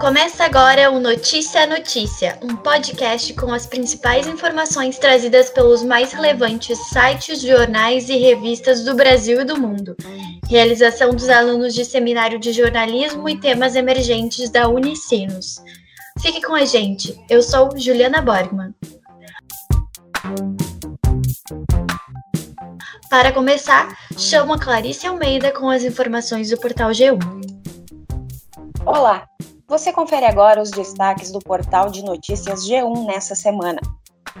Começa agora o Notícia a Notícia, um podcast com as principais informações trazidas pelos mais relevantes sites, jornais e revistas do Brasil e do mundo. Realização dos alunos de Seminário de Jornalismo e Temas Emergentes da Unicinos. Fique com a gente, eu sou Juliana Borgman. Para começar, chamo a Clarice Almeida com as informações do portal G1. Olá, você confere agora os destaques do portal de notícias G1 nessa semana.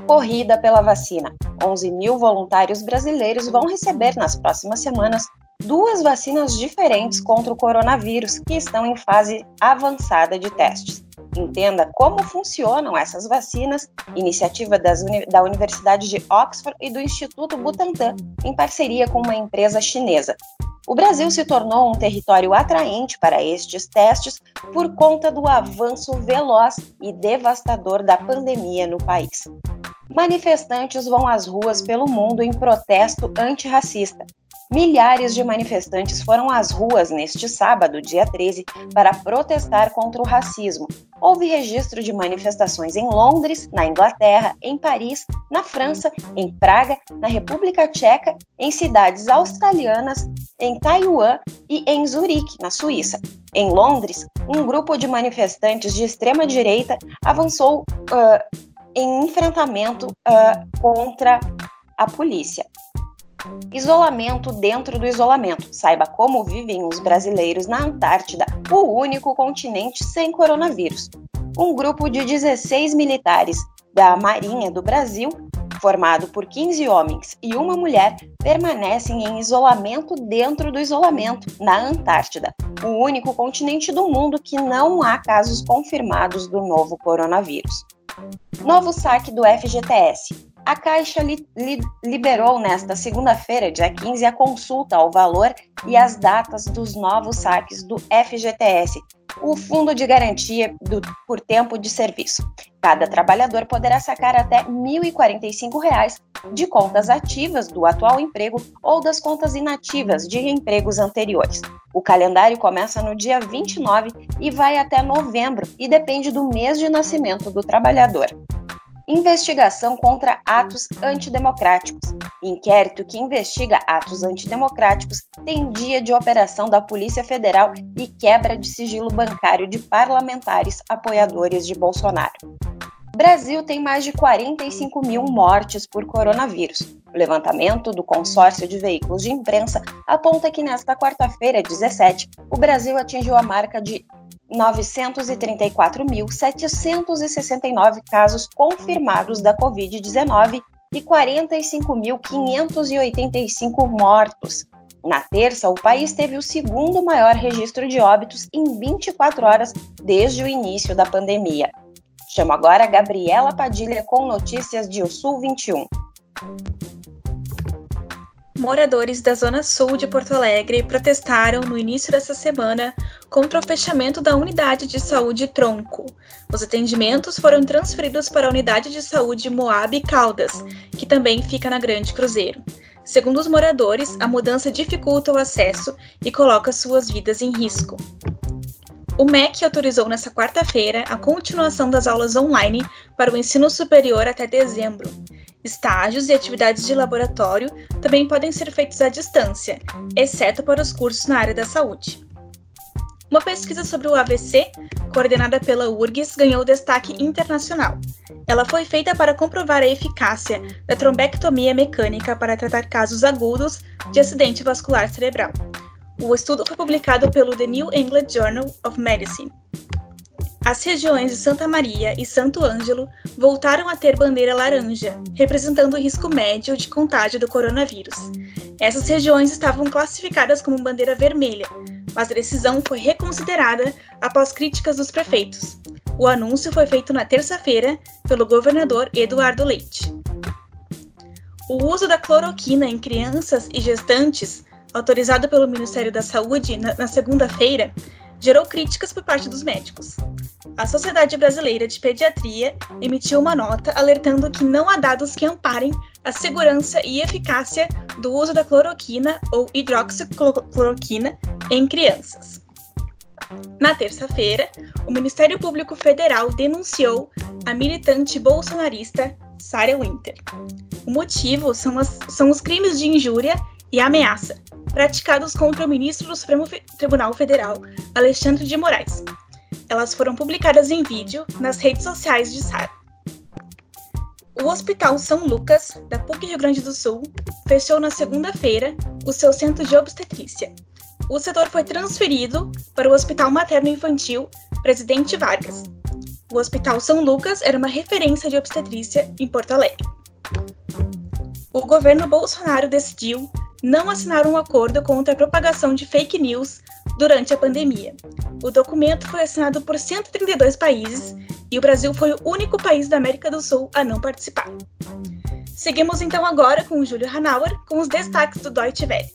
Corrida pela vacina. 11 mil voluntários brasileiros vão receber nas próximas semanas duas vacinas diferentes contra o coronavírus que estão em fase avançada de testes. Entenda como funcionam essas vacinas, iniciativa uni da Universidade de Oxford e do Instituto Butantan, em parceria com uma empresa chinesa. O Brasil se tornou um território atraente para estes testes por conta do avanço veloz e devastador da pandemia no país. Manifestantes vão às ruas pelo mundo em protesto antirracista. Milhares de manifestantes foram às ruas neste sábado, dia 13, para protestar contra o racismo. Houve registro de manifestações em Londres, na Inglaterra, em Paris, na França, em Praga, na República Tcheca, em cidades australianas, em Taiwan e em Zurique, na Suíça. Em Londres, um grupo de manifestantes de extrema-direita avançou uh, em enfrentamento uh, contra a polícia. Isolamento dentro do isolamento. Saiba como vivem os brasileiros na Antártida, o único continente sem coronavírus. Um grupo de 16 militares da Marinha do Brasil, formado por 15 homens e uma mulher, permanecem em isolamento dentro do isolamento, na Antártida, o único continente do mundo que não há casos confirmados do novo coronavírus. Novo saque do FGTS. A Caixa li, li, liberou nesta segunda-feira, dia 15, a consulta ao valor e às datas dos novos saques do FGTS, o Fundo de Garantia do, por Tempo de Serviço. Cada trabalhador poderá sacar até R$ 1.045 de contas ativas do atual emprego ou das contas inativas de empregos anteriores. O calendário começa no dia 29 e vai até novembro e depende do mês de nascimento do trabalhador investigação contra atos antidemocráticos. Inquérito que investiga atos antidemocráticos tem dia de operação da Polícia Federal e quebra de sigilo bancário de parlamentares apoiadores de Bolsonaro. Brasil tem mais de 45 mil mortes por coronavírus. O levantamento do consórcio de veículos de imprensa aponta que nesta quarta-feira, 17, o Brasil atingiu a marca de 934.769 casos confirmados da Covid-19 e 45.585 mortos. Na terça, o país teve o segundo maior registro de óbitos em 24 horas desde o início da pandemia. Chamo agora a Gabriela Padilha com notícias de O Sul 21. Moradores da Zona Sul de Porto Alegre protestaram no início dessa semana contra o fechamento da unidade de saúde Tronco. Os atendimentos foram transferidos para a unidade de saúde Moab Caldas, que também fica na Grande Cruzeiro. Segundo os moradores, a mudança dificulta o acesso e coloca suas vidas em risco. O MEC autorizou nesta quarta-feira a continuação das aulas online para o ensino superior até dezembro. Estágios e atividades de laboratório também podem ser feitos à distância, exceto para os cursos na área da saúde. Uma pesquisa sobre o AVC, coordenada pela URGS, ganhou destaque internacional. Ela foi feita para comprovar a eficácia da trombectomia mecânica para tratar casos agudos de acidente vascular cerebral. O estudo foi publicado pelo The New England Journal of Medicine. As regiões de Santa Maria e Santo Ângelo voltaram a ter bandeira laranja, representando o risco médio de contágio do coronavírus. Essas regiões estavam classificadas como bandeira vermelha, mas a decisão foi reconsiderada após críticas dos prefeitos. O anúncio foi feito na terça-feira pelo governador Eduardo Leite. O uso da cloroquina em crianças e gestantes, autorizado pelo Ministério da Saúde na, segunda-feira, gerou críticas por parte dos médicos. A Sociedade Brasileira de Pediatria emitiu uma nota alertando que não há dados que amparem a segurança e eficácia do uso da cloroquina ou hidroxicloroquina em crianças. Na terça-feira, o Ministério Público Federal denunciou a militante bolsonarista Sarah Winter. O motivo são, as, são os crimes de injúria e ameaça praticados contra o ministro do Supremo Tribunal Federal, Alexandre de Moraes. Elas foram publicadas em vídeo nas redes sociais de Sarah. O Hospital São Lucas, da PUC Rio Grande do Sul, fechou na segunda-feira o seu centro de obstetrícia. O setor foi transferido para o Hospital Materno Infantil Presidente Vargas. O Hospital São Lucas era uma referência de obstetrícia em Porto Alegre. O governo Bolsonaro decidiu não assinar um acordo contra a propagação de fake news durante a pandemia. O documento foi assinado por 132 países e o Brasil foi o único país da América do Sul a não participar. Seguimos então agora com o Júlio Hanauer com os destaques do Deutsche Welle.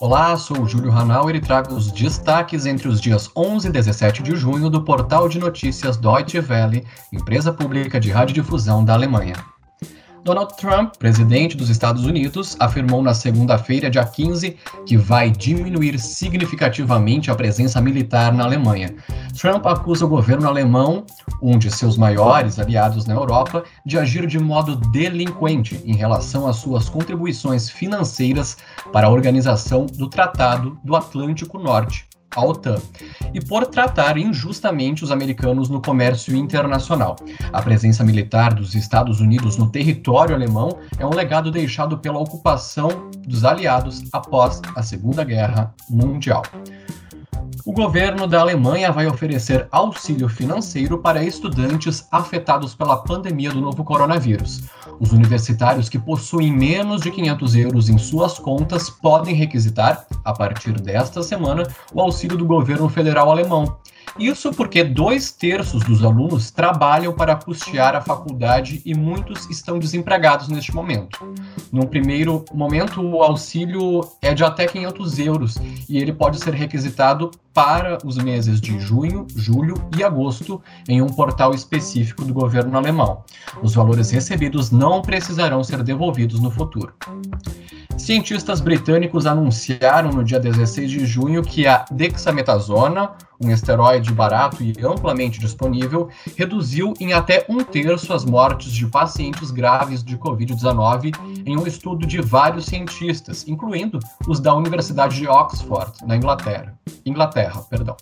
Olá, sou o Júlio Hanauer e trago os destaques entre os dias 11 e 17 de junho do portal de notícias Deutsche Welle, empresa pública de radiodifusão da Alemanha. Donald Trump, presidente dos Estados Unidos, afirmou na segunda-feira, dia 15, que vai diminuir significativamente a presença militar na Alemanha. Trump acusa o governo alemão, um de seus maiores aliados na Europa, de agir de modo delinquente em relação às suas contribuições financeiras para a organização do Tratado do Atlântico Norte, a OTAN, e por tratar injustamente os americanos no comércio internacional. A presença militar dos Estados Unidos no território alemão é um legado deixado pela ocupação dos aliados após a Segunda Guerra Mundial. O governo da Alemanha vai oferecer auxílio financeiro para estudantes afetados pela pandemia do novo coronavírus. Os universitários que possuem menos de 500 euros em suas contas podem requisitar, a partir desta semana, o auxílio do governo federal alemão. Isso porque dois terços dos alunos trabalham para custear a faculdade e muitos estão desempregados neste momento. Num primeiro momento, o auxílio é de até 500 euros e ele pode ser requisitado para os meses de junho, julho e agosto em um portal específico do governo alemão. Os valores recebidos não precisarão ser devolvidos no futuro. Cientistas britânicos anunciaram no dia 16 de junho que a dexametasona, um esteroide barato e amplamente disponível, reduziu em até um terço as mortes de pacientes graves de Covid-19 em um estudo de vários cientistas, incluindo os da Universidade de Oxford, na Inglaterra. Inglaterra perdão.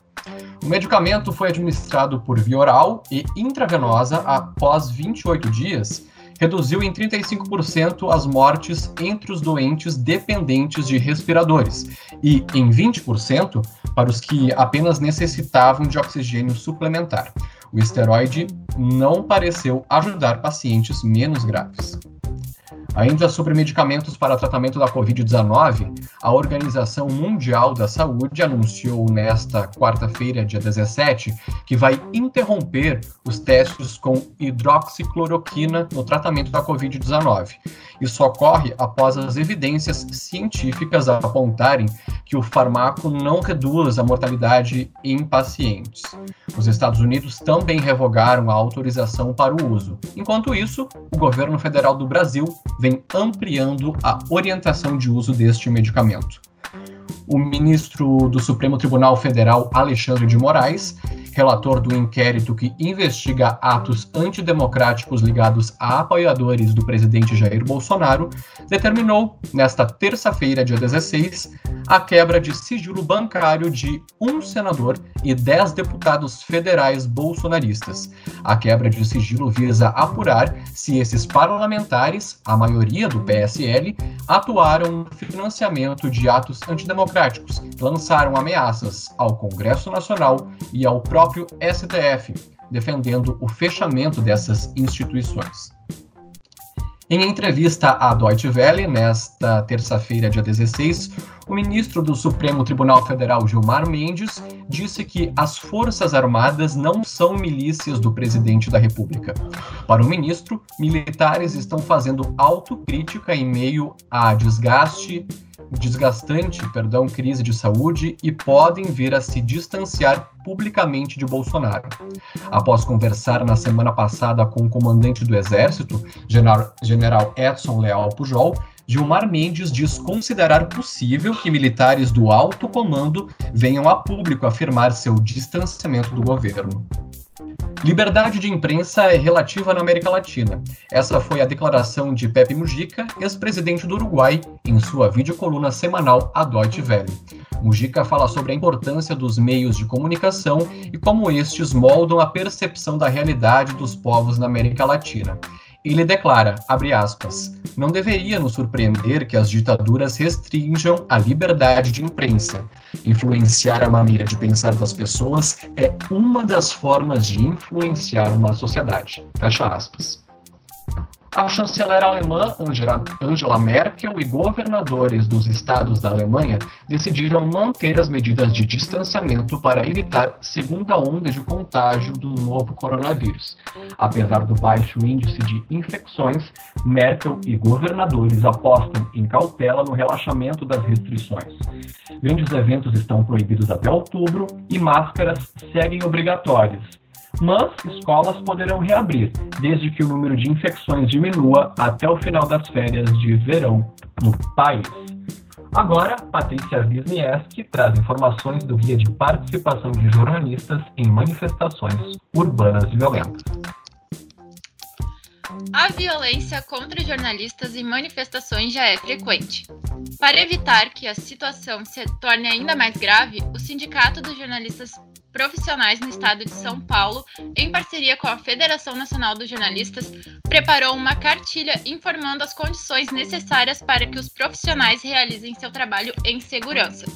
O medicamento foi administrado por via oral e intravenosa após 28 dias reduziu em 35% as mortes entre os doentes dependentes de respiradores e em 20% para os que apenas necessitavam de oxigênio suplementar. O esteroide não pareceu ajudar pacientes menos graves. Ainda sobre medicamentos para tratamento da Covid-19, a Organização Mundial da Saúde anunciou nesta quarta-feira, dia 17, que vai interromper os testes com hidroxicloroquina no tratamento da Covid-19. Isso ocorre após as evidências científicas apontarem que o fármaco não reduz a mortalidade em pacientes. Os Estados Unidos também revogaram a autorização para o uso. Enquanto isso, o governo federal do Brasil vem ampliando a orientação de uso deste medicamento. O ministro do Supremo Tribunal Federal, Alexandre de Moraes, relator do inquérito que investiga atos antidemocráticos ligados a apoiadores do presidente Jair Bolsonaro, determinou, nesta terça-feira, dia 16, a quebra de sigilo bancário de um senador e dez deputados federais bolsonaristas. A quebra de sigilo visa apurar se esses parlamentares, a maioria do PSL, atuaram no financiamento de atos antidemocráticos, lançaram ameaças ao Congresso Nacional e ao próprio STF, defendendo o fechamento dessas instituições. Em entrevista à Deutsche Welle, nesta terça-feira, dia 16, o ministro do Supremo Tribunal Federal, Gilmar Mendes, disse que as Forças Armadas não são milícias do presidente da República. Para o ministro, militares estão fazendo autocrítica em meio a desgaste desgastante, perdão, crise de saúde e podem vir a se distanciar publicamente de Bolsonaro. Após conversar na semana passada com o comandante do Exército, general Edson Leal Pujol, Gilmar Mendes diz considerar possível que militares do alto comando venham a público afirmar seu distanciamento do governo. Liberdade de imprensa é relativa na América Latina. Essa foi a declaração de Pepe Mujica, ex-presidente do Uruguai, em sua videocoluna semanal A Deutsche Welle. Mujica fala sobre a importância dos meios de comunicação e como estes moldam a percepção da realidade dos povos na América Latina. Ele declara, abre aspas, não deveria nos surpreender que as ditaduras restringam a liberdade de imprensa. Influenciar a maneira de pensar das pessoas é uma das formas de influenciar uma sociedade. Fecha aspas. A chanceler alemã Angela Merkel e governadores dos estados da Alemanha decidiram manter as medidas de distanciamento para evitar segunda onda de contágio do novo coronavírus. Apesar do baixo índice de infecções, Merkel e governadores apostam em cautela no relaxamento das restrições. Grandes eventos estão proibidos até outubro e máscaras seguem obrigatórias mas escolas poderão reabrir, desde que o número de infecções diminua até o final das férias de verão no país. Agora, Patrícia Wisniewski traz informações do Guia de Participação de Jornalistas em Manifestações Urbanas Violentas. A violência contra jornalistas em manifestações já é frequente. Para evitar que a situação se torne ainda mais grave, o Sindicato dos Jornalistas profissionais no estado de São Paulo, em parceria com a Federação Nacional dos Jornalistas, preparou uma cartilha informando as condições necessárias para que os profissionais realizem seu trabalho em segurança.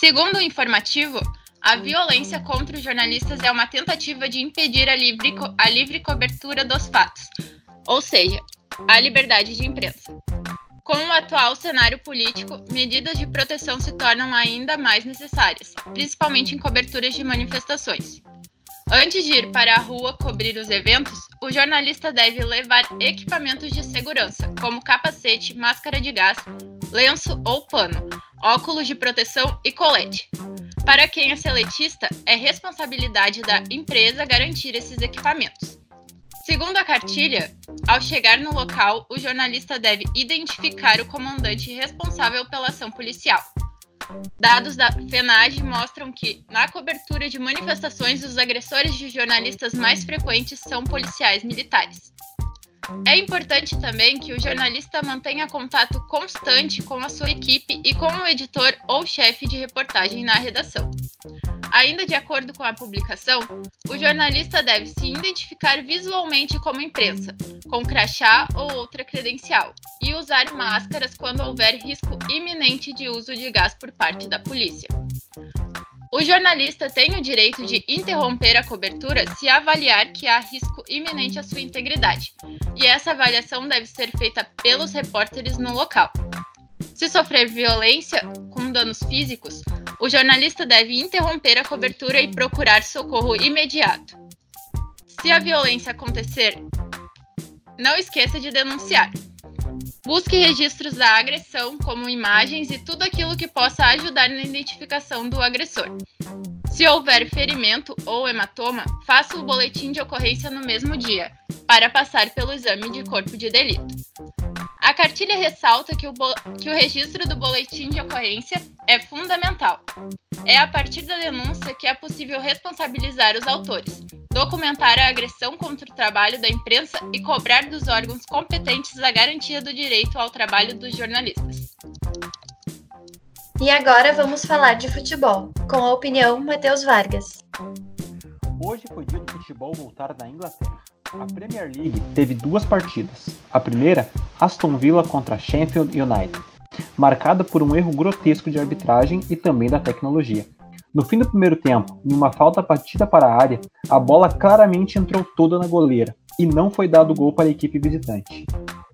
Segundo o informativo, a violência contra os jornalistas é uma tentativa de impedir a livre, a livre cobertura dos fatos, ou seja, a liberdade de imprensa. Com o atual cenário político, medidas de proteção se tornam ainda mais necessárias, principalmente em coberturas de manifestações. Antes de ir para a rua cobrir os eventos, o jornalista deve levar equipamentos de segurança, como capacete, máscara de gás, lenço ou pano, óculos de proteção e colete. Para quem é seletista, é responsabilidade da empresa garantir esses equipamentos. Segundo a cartilha, ao chegar no local, o jornalista deve identificar o comandante responsável pela ação policial. Dados da FENAGE mostram que, na cobertura de manifestações, os agressores de jornalistas mais frequentes são policiais militares. É importante também que o jornalista mantenha contato constante com a sua equipe e com o editor ou chefe de reportagem na redação. Ainda de acordo com a publicação, o jornalista deve se identificar visualmente como imprensa, com crachá ou outra credencial, e usar máscaras quando houver risco iminente de uso de gás por parte da polícia. O jornalista tem o direito de interromper a cobertura se avaliar que há risco iminente à sua integridade, e essa avaliação deve ser feita pelos repórteres no local. Se sofrer violência com danos físicos, o jornalista deve interromper a cobertura e procurar socorro imediato. Se a violência acontecer, não esqueça de denunciar. Busque registros da agressão, como imagens e tudo aquilo que possa ajudar na identificação do agressor. Se houver ferimento ou hematoma, faça o boletim de ocorrência no mesmo dia, para passar pelo exame de corpo de delito. A cartilha ressalta que o, que o registro do boletim de ocorrência é fundamental. É a partir da denúncia que é possível responsabilizar os autores, documentar a agressão contra o trabalho da imprensa e cobrar dos órgãos competentes a garantia do direito ao trabalho dos jornalistas. E agora vamos falar de futebol, com a opinião Matheus Vargas. Hoje foi dia do futebol voltar da Inglaterra. A Premier League teve duas partidas. A primeira, Aston Villa contra Sheffield United, marcada por um erro grotesco de arbitragem e também da tecnologia. No fim do primeiro tempo, em uma falta batida para a área, a bola claramente entrou toda na goleira e não foi dado gol para a equipe visitante.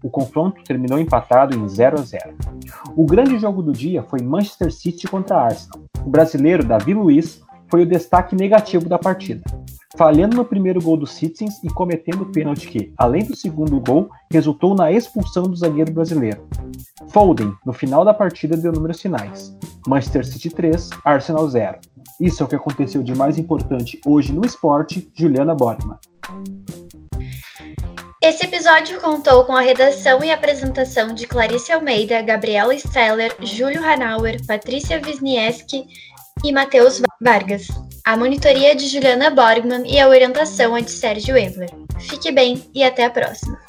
O confronto terminou empatado em 0 a 0. O grande jogo do dia foi Manchester City contra Arsenal. O brasileiro Davi Luiz foi o destaque negativo da partida falhando no primeiro gol do Citizens e cometendo o pênalti que, além do segundo gol, resultou na expulsão do zagueiro brasileiro. Foden, no final da partida, deu números finais: Manchester City 3, Arsenal 0. Isso é o que aconteceu de mais importante hoje no esporte, Juliana Borgman. Esse episódio contou com a redação e apresentação de Clarice Almeida, Gabriela Steller, Júlio Hanauer, Patrícia Wisniewski e Matheus Vargas. A monitoria de Juliana Borgman e a orientação é de Sérgio Ebler. Fique bem e até a próxima!